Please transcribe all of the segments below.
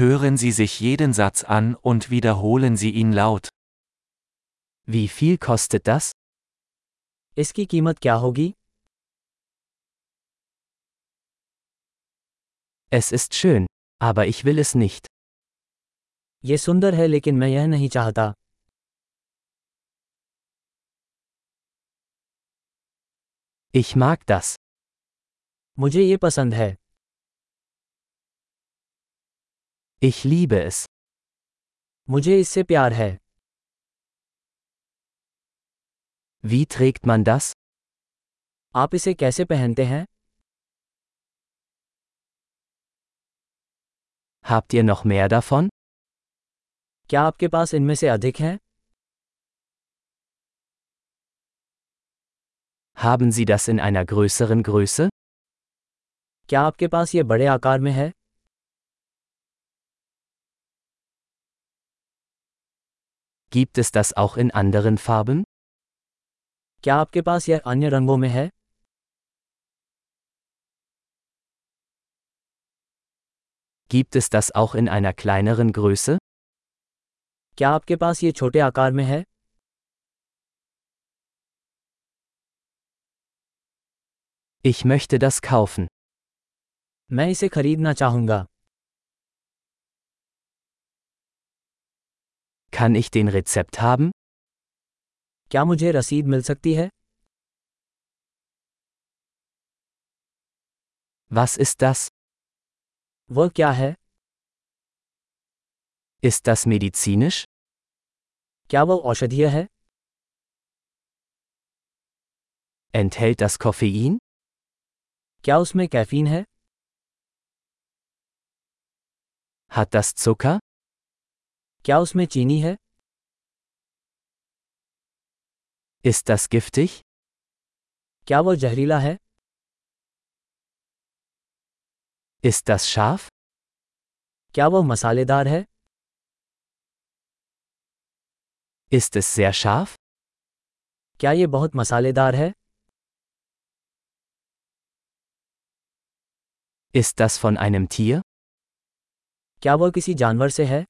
Hören Sie sich jeden Satz an und wiederholen Sie ihn laut. Wie viel kostet das? इसकी कीमत क्या होगी Es ist schön, aber ich will es nicht. ये सुंदर है लेकिन मैं यह नहीं चाहता Ich mag das. मुझे ये पसंद है Ich liebe es. मुझे इससे प्यार है Wie trägt man das? आप इसे कैसे पहनते हैं Habt ihr noch mehr davon? क्या आपके पास इनमें से अधिक हैं Haben Sie das in einer größeren Größe? क्या आपके पास ये बड़े आकार में है Gibt es das auch in anderen Farben? क्या आपके पास यह अन्य रंगों में है Gibt es das auch in einer kleineren Größe? क्या आपके पास ये छोटे आकार में है Ich möchte das kaufen. मैं इसे खरीदना चाहूंगा Kann ich den Rezept haben? क्या मुझे रसीद मिल सकती है Was ist das? वह क्या है Ist das medizinisch? क्या वह औषधीय है Enthält das Koffein? क्या उसमें कैफीन है Hat das Zucker? क्या उसमें चीनी है? इस दस गिफ्टिक क्या वो जहरीला है? इस दस शाफ क्या वो मसालेदार है? इस दस से अशाफ क्या ये बहुत मसालेदार है? इस दस फ़ोन आइनम थी क्या वो किसी जानवर से है?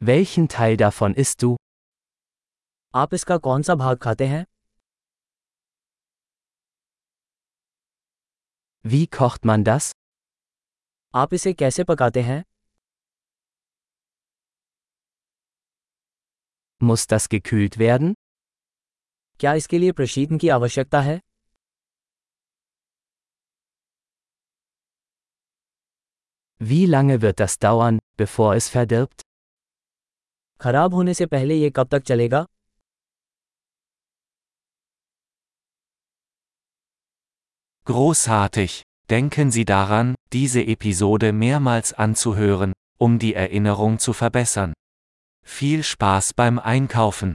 Welchen Teil davon isst du? आप इसका कौन सा भाग खाते हैं Wie kocht man das? आप इसे कैसे पकाते हैं Muss das gekühlt werden? क्या इसके लिए प्रशीतन की आवश्यकता है Wie lange wird das dauern, bevor es verdirbt? खराब होने से पहले ये कब तक चलेगा Großartig! Denken Sie daran, diese Episode mehrmals anzuhören, um die Erinnerung zu verbessern. Viel Spaß beim Einkaufen!